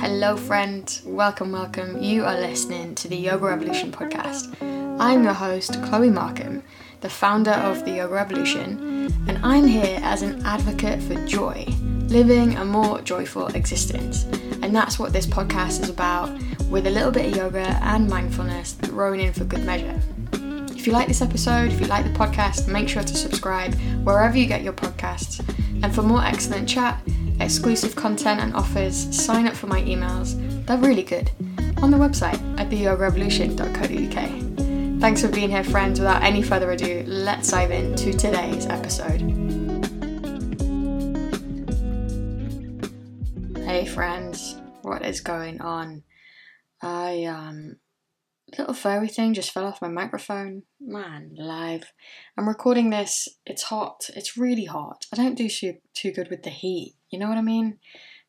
Hello, friend. Welcome, welcome. You are listening to the Yoga Revolution podcast. I'm your host, Chloe Markham, the founder of the Yoga Revolution, and I'm here as an advocate for joy, living a more joyful existence. And that's what this podcast is about, with a little bit of yoga and mindfulness thrown in for good measure. If you like this episode, if you like the podcast, make sure to subscribe wherever you get your podcasts. And for more excellent chat, exclusive content and offers, sign up for my emails. They're really good. On the website at theyogarevolution.co.uk. Thanks for being here, friends. Without any further ado, let's dive into today's episode. Hey, friends, what is going on? I um little furry thing just fell off my microphone. Man, live. I'm recording this. It's hot. It's really hot. I don't do too, too good with the heat. You know what I mean?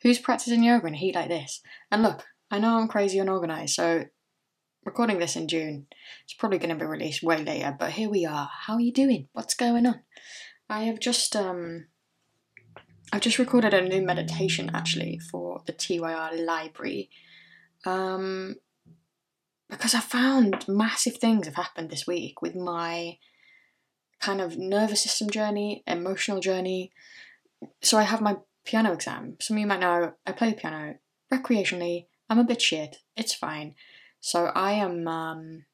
Who's practicing yoga in heat like this? And look, I know I'm crazy unorganized, so recording this in June. It's probably going to be released way later, but here we are. How are you doing? What's going on? I have just um I've just recorded a new meditation actually for the TYR library. Um because I found massive things have happened this week with my kind of nervous system journey, emotional journey. So I have my piano exam. Some of you might know I play the piano recreationally. I'm a bit shit. It's fine. So I am um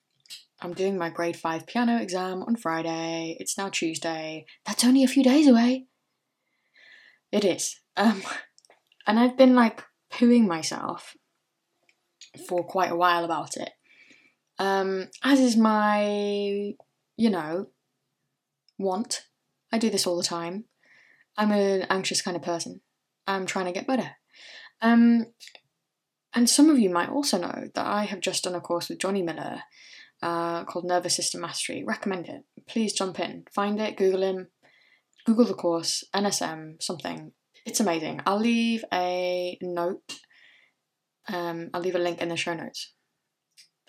I'm doing my grade 5 piano exam on Friday. It's now Tuesday. That's only a few days away. It is. Um and I've been like pooing myself for quite a while about it. Um, as is my, you know, want. I do this all the time. I'm an anxious kind of person. I'm trying to get better. Um, and some of you might also know that I have just done a course with Jonny Miller uh, called Nervous System Mastery. Recommend it. Please jump in, find it, Google him, Google the course, NSM, something. It's amazing. I'll leave a note. Um, I'll leave a link in the show notes.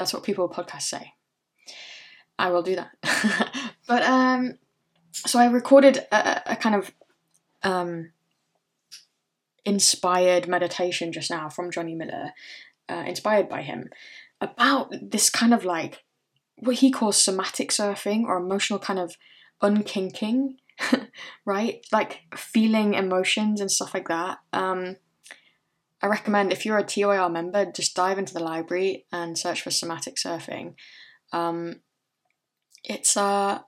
That's what people podcasts say. I will do that. but um, so I recorded a, a kind of um, inspired meditation just now from Jonny Miller, uh, inspired by him, about this kind of like what he calls somatic surfing or emotional kind of unkinking, right? Like feeling emotions and stuff like that. Um, I recommend if you're a TYR member, just dive into the library and search for somatic surfing. Um, it's a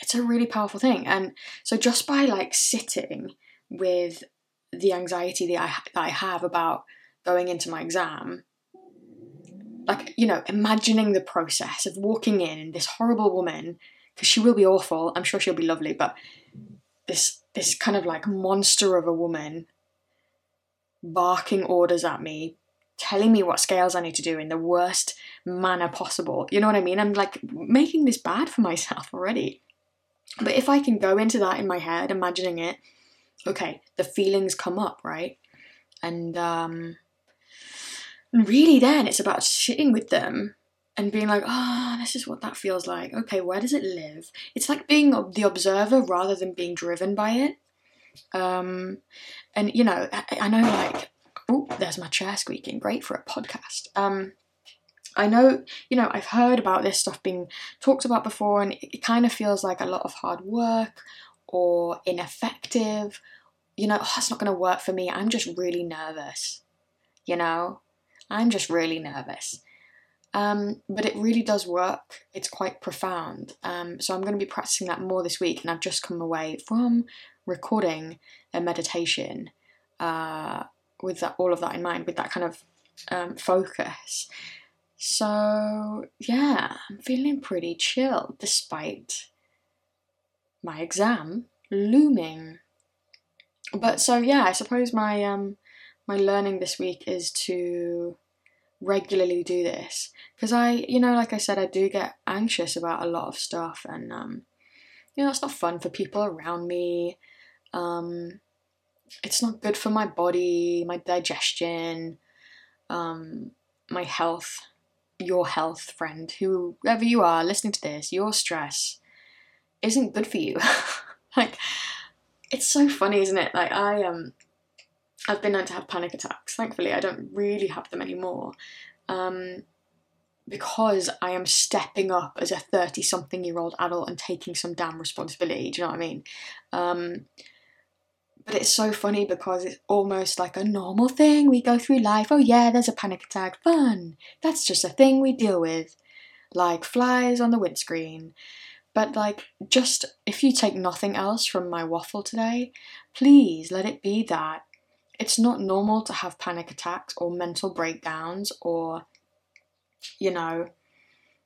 it's a really powerful thing, and so just by like sitting with the anxiety that I that I have about going into my exam, like you know, imagining the process of walking in and this horrible woman, because she will be awful. I'm sure she'll be lovely, but this this kind of like monster of a woman barking orders at me, telling me what scales I need to do in the worst manner possible. You know what I mean? I'm like making this bad for myself already. But if I can go into that in my head, imagining it, okay, the feelings come up, right? And um really then it's about sitting with them and being like, oh, this is what that feels like. Okay, where does it live? It's like being the observer rather than being driven by it. Um, and you know, I, I know like, oh, there's my chair squeaking. Great for a podcast. Um, I know, you know, I've heard about this stuff being talked about before, and it, it kind of feels like a lot of hard work or ineffective. You know, oh, it's not going to work for me. I'm just really nervous. You know, I'm just really nervous. Um, but it really does work. It's quite profound. Um, so I'm going to be practicing that more this week, and I've just come away from recording a meditation uh, with that all of that in mind, with that kind of um, focus. So yeah, I'm feeling pretty chill despite my exam looming. But so yeah, I suppose my um my learning this week is to regularly do this because I, you know, like I said, I do get anxious about a lot of stuff, and um, you know, it's not fun for people around me. Um, it's not good for my body, my digestion, um, my health, your health, friend, whoever you are listening to this, your stress isn't good for you. like, it's so funny, isn't it? Like I um, I've been known to have panic attacks. Thankfully, I don't really have them anymore. Um, because I am stepping up as a 30 something year old adult and taking some damn responsibility. Do you know what I mean? Um, but it's so funny because it's almost like a normal thing. We go through life. Oh, yeah, there's a panic attack. Fun. That's just a thing we deal with. Like flies on the windscreen. But, like, just if you take nothing else from my waffle today, please let it be that it's not normal to have panic attacks or mental breakdowns or you know,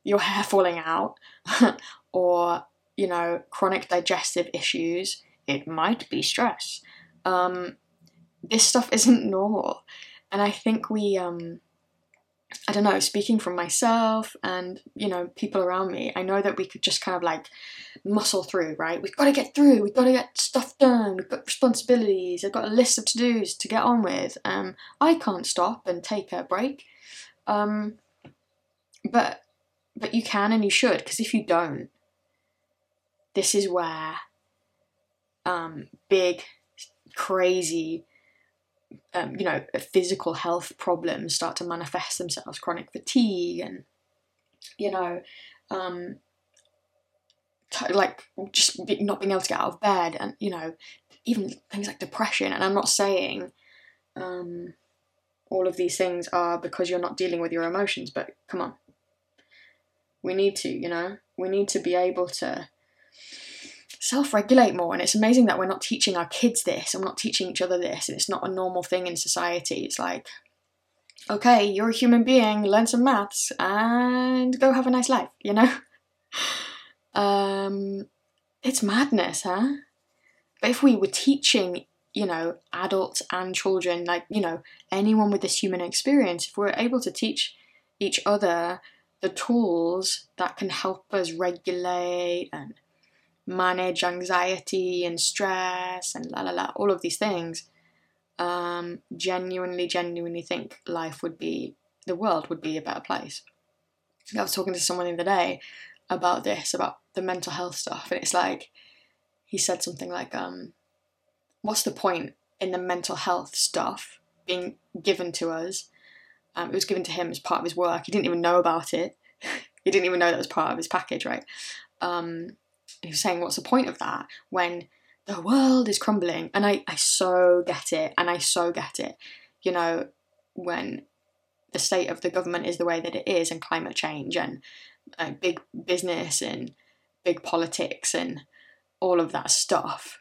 your hair falling out or, you know, chronic digestive issues, it might be stress. Um, this stuff isn't normal. And I think we, um, I don't know, speaking from myself and, you know, people around me, I know that we could just kind of like muscle through, right? We've got to get through, we've got to get stuff done, we've got responsibilities, I've got a list of to dos to get on with. Um, I can't stop and take a break. Um, but but you can and you should because if you don't this is where um, big crazy um, you know physical health problems start to manifest themselves chronic fatigue and you know um, t- like just be- not being able to get out of bed and you know even things like depression. And i'm not saying um, all of these things are because you're not dealing with your emotions but come on. We need to, you know, we need to be able to self regulate more. And it's amazing that we're not teaching our kids this and we're not teaching each other this. And it's not a normal thing in society. It's like, okay, you're a human being, learn some maths and go have a nice life, you know? um, it's madness, huh? But if we were teaching, you know, adults and children, like, you know, anyone with this human experience, if we're able to teach each other the tools that can help us regulate and manage anxiety and stress and la la la, all of these things, um, genuinely, genuinely think life would be, the world would be a better place. I was talking to someone the other day about this, about the mental health stuff, and it's like, he said something like, um, what's the point in the mental health stuff being given to us um, it was given to him as part of his work. He didn't even know about it. he didn't even know that was part of his package, right? Um, he was saying, what's the point of that when the world is crumbling? And I, I so get it, and I so get it. You know, when the state of the government is the way that it is, and climate change, and uh, big business, and big politics, and all of that stuff.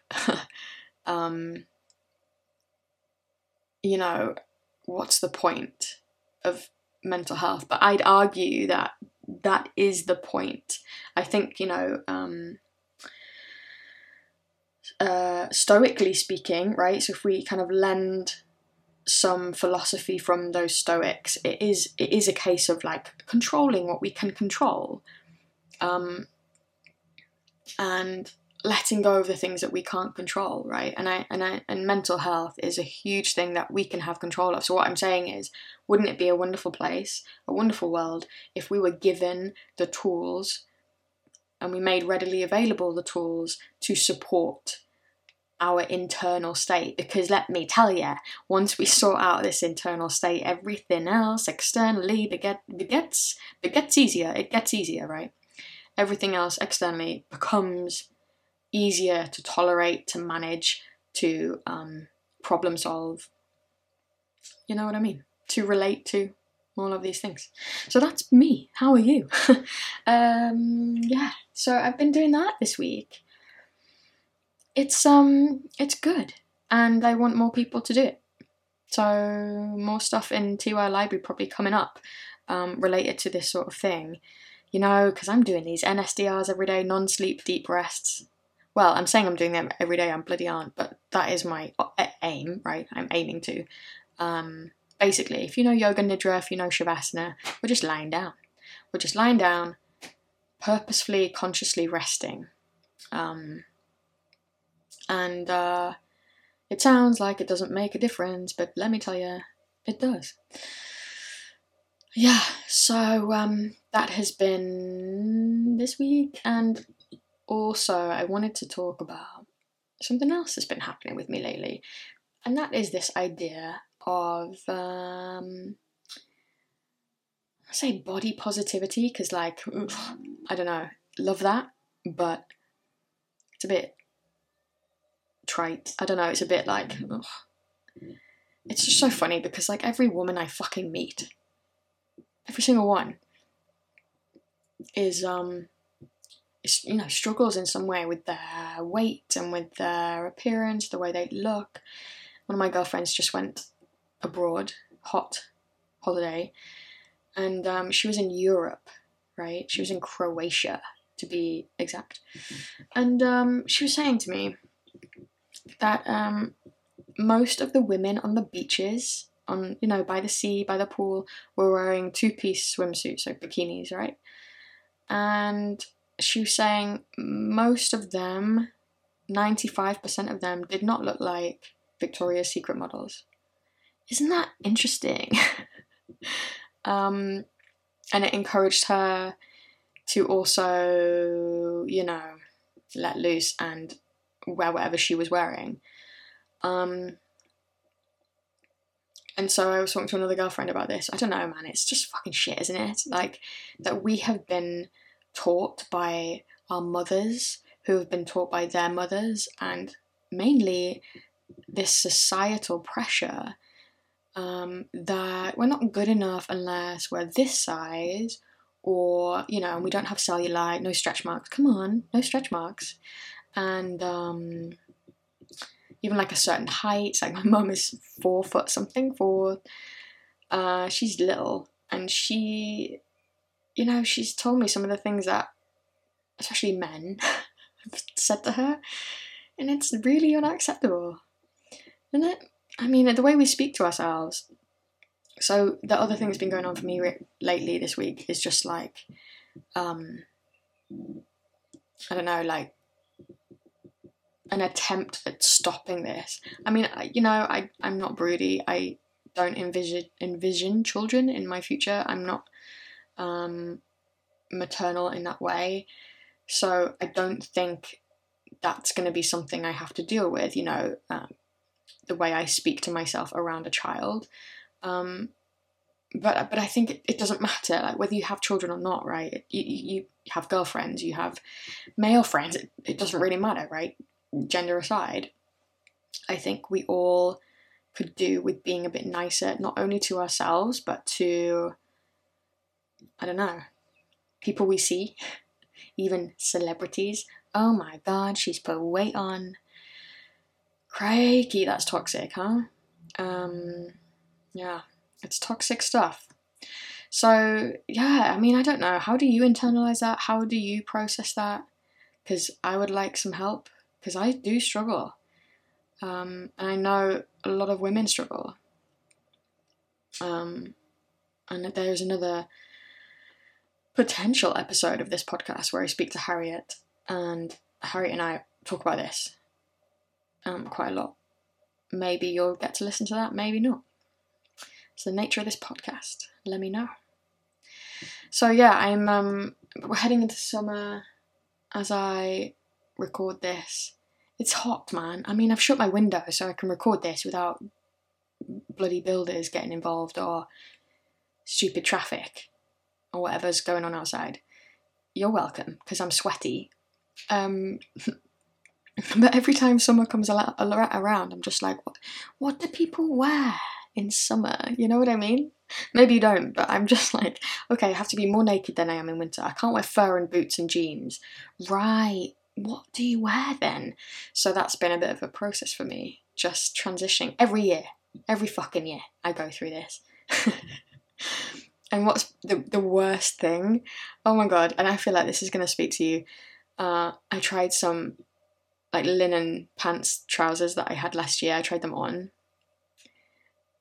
um, you know, what's the point? of mental health, but I'd argue that that is the point. I think, you know, um, uh, stoically speaking, right? So if we kind of lend some philosophy from those stoics, it is it is a case of like controlling what we can control, um, and letting go of the things that we can't control, right? And I and I and mental health is a huge thing that we can have control of. So what I'm saying is, wouldn't it be a wonderful place, a wonderful world, if we were given the tools and we made readily available the tools to support our internal state because let me tell you once we sort out this internal state everything else externally beget, begets begets easier it gets easier right everything else externally becomes easier to tolerate, to manage, to um, problem solve. You know what I mean? To relate to all of these things. So that's me. How are you? um, yeah. So I've been doing that this week. It's um, it's good, and I want more people to do it. So more stuff in TY Library probably coming up, um, related to this sort of thing. You know, because I'm doing these NSDRs every day, non-sleep deep rests well, I'm saying I'm doing them every day, I'm bloody aren't, but that is my uh, aim, right? I'm aiming to. Um, basically, if you know Yoga Nidra, if you know Shavasana, we're just lying down. We're just lying down, purposefully, consciously resting. Um, and uh, it sounds like it doesn't make a difference, but let me tell you, it does. Yeah, so um, that has been this week, and also I wanted to talk about something else that's been happening with me lately, and that is this idea of um, I say body positivity because, like, I don't know, love that, but it's a bit trite. I don't know. It's a bit like. Ugh. It's just so funny because, like, every woman I fucking meet, every single one, is um you know struggles in some way with their weight and with their appearance the way they look one of my girlfriends just went abroad hot holiday and um, she was in europe right? She was in croatia to be exact. And um, she was saying to me that um, most of the women on the beaches on you know by the sea by the pool were wearing two-piece swimsuits so bikinis right? And she was saying most of them, 95% of them, did not look like Victoria's Secret models. Isn't that interesting? um, and it encouraged her to also, you know, let loose and wear whatever she was wearing. Um, and so I was talking to another girlfriend about this. I don't know, man. It's just fucking shit, isn't it? Like that we have been taught by our mothers, who have been taught by their mothers, and mainly this societal pressure um, that we're not good enough unless we're this size, or you know, we don't have cellulite, no stretch marks. Come on, no stretch marks, and um, even like a certain height. Like my mum is four foot something, four. Uh, she's little, and she you know, she's told me some of the things that, especially men, have said to her, and it's really unacceptable, isn't it? I mean, the way we speak to ourselves. So the other thing that's been going on for me re- lately this week is just like, um, I don't know, like an attempt at stopping this. I mean, you know, I I'm not broody. I don't envision envision children in my future. I'm not um, maternal in that way. So I don't think that's going to be something I have to deal with, you know, um, the way I speak to myself around a child. Um, but but I think it, doesn't matter, like whether you have children or not, right? You, you have girlfriends, you have male friends, it, it doesn't really matter, right? Gender aside. I think we all could do with being a bit nicer, not only to ourselves, but to I don't know, people we see, even celebrities. Oh my god, she's put weight on. Crikey, that's toxic, huh? Um, yeah, it's toxic stuff. So, yeah, I mean, I don't know. How do you internalize that? How do you process that? Because I would like some help, because I do struggle. Um, and I know a lot of women struggle. Um, and there's another potential episode of this podcast where I speak to Harriet, and Harriet and I talk about this um, quite a lot. Maybe you'll get to listen to that, maybe not. It's the nature of this podcast. Let me know. So yeah, I'm um, we're heading into summer as I record this. It's hot, man. I mean, I've shut my window so I can record this without bloody builders getting involved or stupid traffic or whatever's going on outside, you're welcome because I'm sweaty. Um, but every time summer comes around, I'm just like, what, what do people wear in summer? You know what I mean? Maybe you don't, but I'm just like, okay, I have to be more naked than I am in winter. I can't wear fur and boots and jeans. Right. What do you wear then? So that's been a bit of a process for me, just transitioning every year, every fucking year. I go through this. And what's the, the worst thing? Oh my god, and I feel like this is going to speak to you. Uh, I tried some like linen pants trousers that I had last year. I tried them on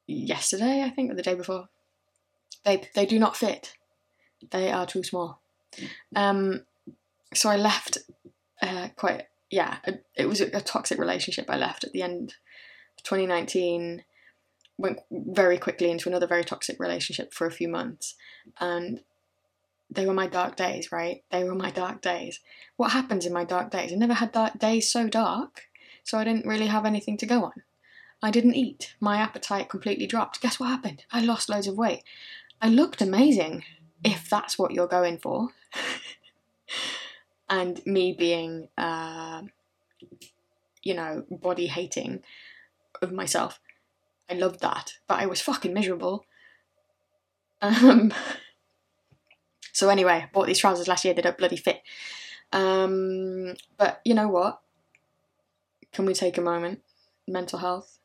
yesterday, I think, or the day before. They they do not fit. They are too small. Um, so I left uh, quite yeah. It was a, toxic relationship. I left at the end of 2019 went very quickly into another very toxic relationship for a few months and they were my dark days right they were my dark days what happens in my dark days i never had dark days so dark so I didn't really have anything to go on. I didn't eat. My appetite completely dropped. Guess what happened? I lost loads of weight. I looked amazing, if that's what you're going for. and me being, uh, you know, body hating of myself. I loved that, but I was fucking miserable. Um, so anyway, bought these trousers last year. They don't bloody fit. Um, but you know what? Can we take a moment? Mental health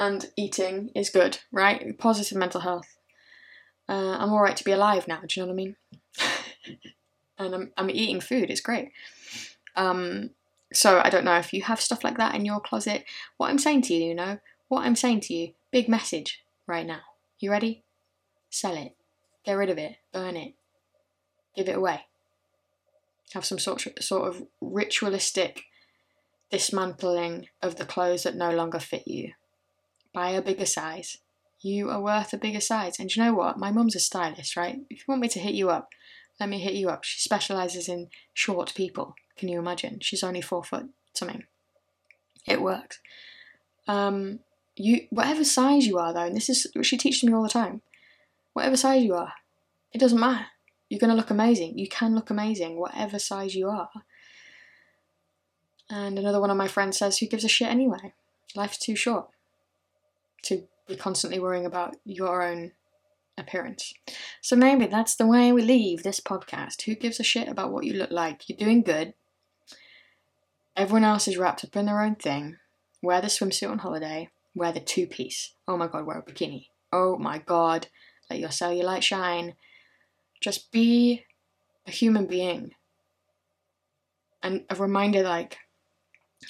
and eating is good, right? Positive mental health. Uh, I'm alright to be alive now. Do you know what I mean? and I'm I'm eating food. It's great. Um, so I don't know if you have stuff like that in your closet. What I'm saying to you, you know, what I'm saying to you, big message right now. You ready? Sell it. Get rid of it. Burn it. Give it away. Have some sort of, sort of ritualistic dismantling of the clothes that no longer fit you. Buy a bigger size. You are worth a bigger size. And you know what? My mum's a stylist, right? If you want me to hit you up, let me hit you up. She specialises in short people. Can you imagine? She's only four foot something. It works. Um, you whatever size you are though, and this is what she teaches me all the time. Whatever size you are, it doesn't matter. You're gonna look amazing. You can look amazing, whatever size you are. And another one of my friends says, Who gives a shit anyway? Life's too short to be constantly worrying about your own appearance. So maybe that's the way we leave this podcast. Who gives a shit about what you look like? You're doing good. Everyone else is wrapped up in their own thing. Wear the swimsuit on holiday. Wear the two piece. Oh my god, wear a bikini. Oh my god, let your cellulite shine. Just be a human being. And a reminder like,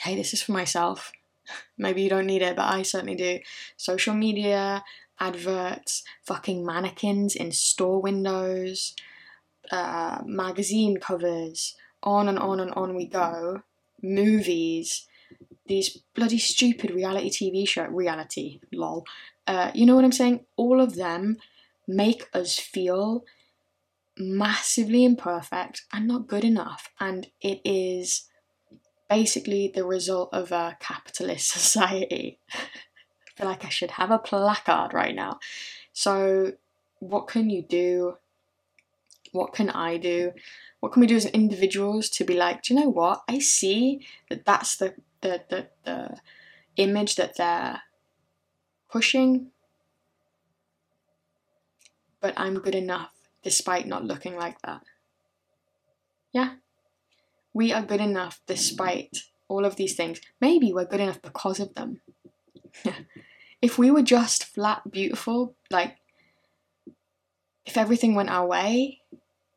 hey, this is for myself. Maybe you don't need it, but I certainly do. Social media, adverts, fucking mannequins in store windows, uh, magazine covers, on and on and on we go. Movies, these bloody stupid reality TV show, reality, lol. Uh, you know what I'm saying? All of them make us feel massively imperfect and not good enough, and it is basically the result of a capitalist society. I feel like I should have a placard right now. So, what can you do? What can I do? What can we do as individuals to be like, do you know what? I see that that's the the the, the image that they're pushing, but I'm good enough despite not looking like that. Yeah, we are good enough despite all of these things. Maybe we're good enough because of them. if we were just flat beautiful, like if everything went our way,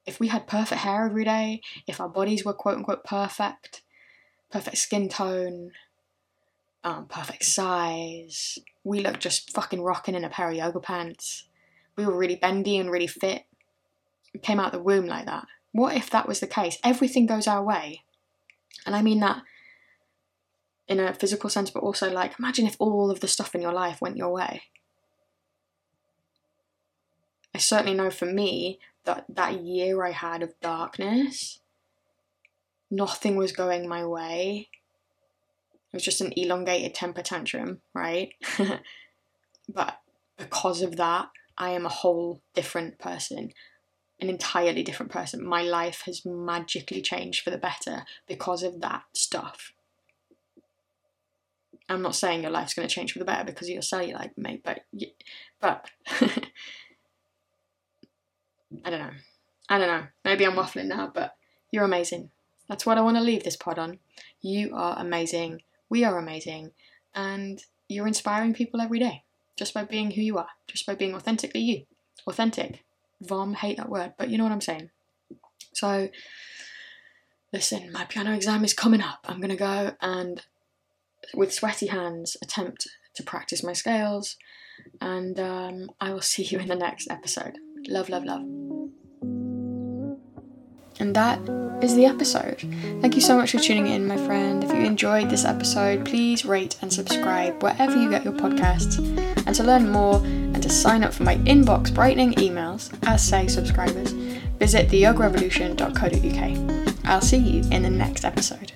if we had perfect hair every day, if our bodies were quote unquote perfect, perfect skin tone, um, perfect size, we looked just fucking rocking in a pair of yoga pants, we were really bendy and really fit, came out the womb like that. What if that was the case? Everything goes our way. And I mean that in a physical sense, but also like imagine if all of the stuff in your life went your way. I certainly know for me that that year I had of darkness, nothing was going my way. It was just an elongated temper tantrum, right? but because of that, I am a whole different person an entirely different person. My life has magically changed for the better because of that stuff. I'm not saying your life's going to change for the better because of your cellulite, mate, but but I don't know. I don't know. Maybe I'm waffling now, but you're amazing. That's what I want to leave this pod on. You are amazing. We are amazing, and you're inspiring people every day just by being who you are, just by being authentically you. Authentic vom, hate that word, but you know what I'm saying. So, listen, my piano exam is coming up. I'm going to go and, with sweaty hands, attempt to practice my scales, and um, I will see you in the next episode. Love, love, love. And that is the episode. Thank you so much for tuning in, my friend. If you enjoyed this episode, please rate and subscribe wherever you get your podcasts. And to learn more to sign up for my inbox brightening emails as say subscribers, visit theyogarevolution.co.uk. I'll see you in the next episode.